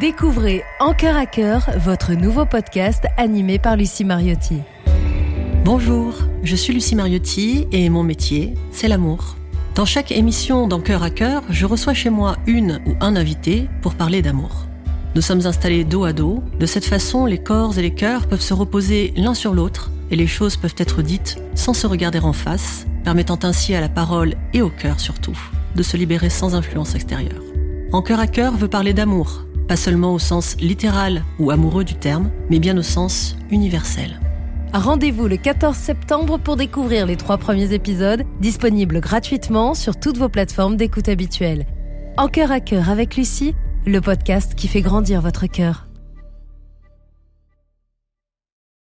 Découvrez En cœur à cœur, votre nouveau podcast animé par Lucie Mariotti. Bonjour, je suis Lucie Mariotti et mon métier, c'est l'amour. Dans chaque émission d'En cœur à cœur, je reçois chez moi une ou un invité pour parler d'amour. Nous sommes installés dos à dos, de cette façon les corps et les cœurs peuvent se reposer l'un sur l'autre et les choses peuvent être dites sans se regarder en face, permettant ainsi à la parole et au cœur surtout de se libérer sans influence extérieure. En cœur à cœur veut parler d'amour, pas seulement au sens littéral ou amoureux du terme, mais bien au sens universel. Rendez-vous le 14 septembre pour découvrir les trois premiers épisodes, disponibles gratuitement sur toutes vos plateformes d'écoute habituelles. En cœur à cœur avec Lucie, le podcast qui fait grandir votre cœur.